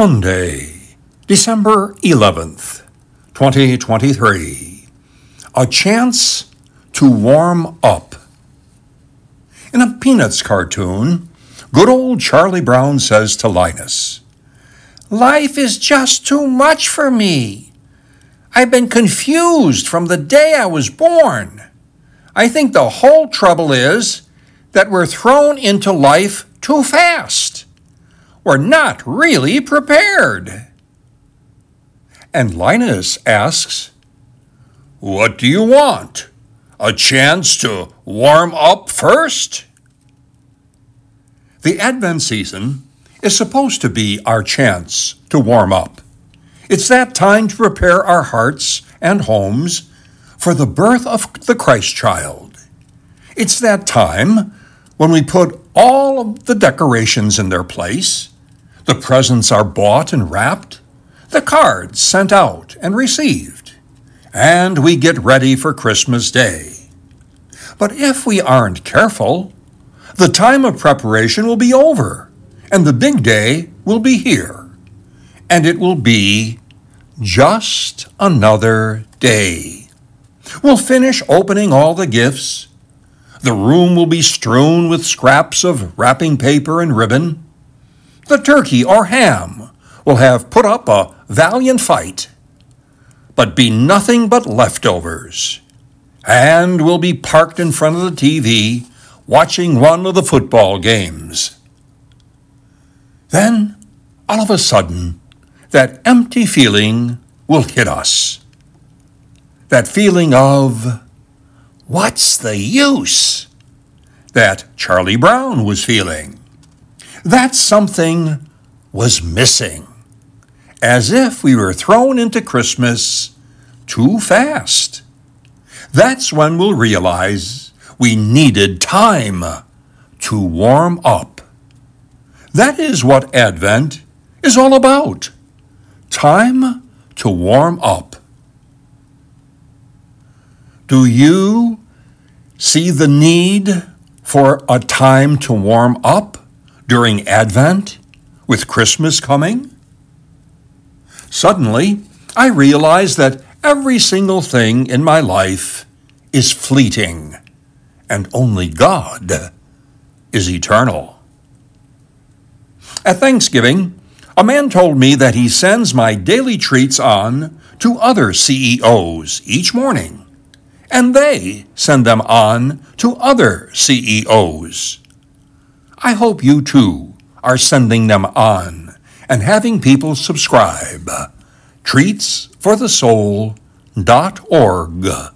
Monday, December 11th, 2023. A chance to warm up. In a Peanuts cartoon, good old Charlie Brown says to Linus, Life is just too much for me. I've been confused from the day I was born. I think the whole trouble is that we're thrown into life too fast. We're not really prepared. And Linus asks, What do you want? A chance to warm up first? The Advent season is supposed to be our chance to warm up. It's that time to prepare our hearts and homes for the birth of the Christ child. It's that time when we put all of the decorations in their place, the presents are bought and wrapped, the cards sent out and received, and we get ready for Christmas Day. But if we aren't careful, the time of preparation will be over, and the big day will be here. And it will be just another day. We'll finish opening all the gifts. The room will be strewn with scraps of wrapping paper and ribbon. The turkey or ham will have put up a valiant fight, but be nothing but leftovers, and will be parked in front of the TV watching one of the football games. Then, all of a sudden, that empty feeling will hit us. That feeling of, what's the use? That Charlie Brown was feeling. That something was missing. As if we were thrown into Christmas too fast. That's when we'll realize we needed time to warm up. That is what Advent is all about. Time to warm up. Do you see the need for a time to warm up during Advent with Christmas coming? Suddenly, I realize that every single thing in my life is fleeting, and only God is eternal. At Thanksgiving, a man told me that he sends my daily treats on to other CEOs each morning, and they send them on to other CEOs. I hope you too are sending them on and having people subscribe. Treatsforthesoul.org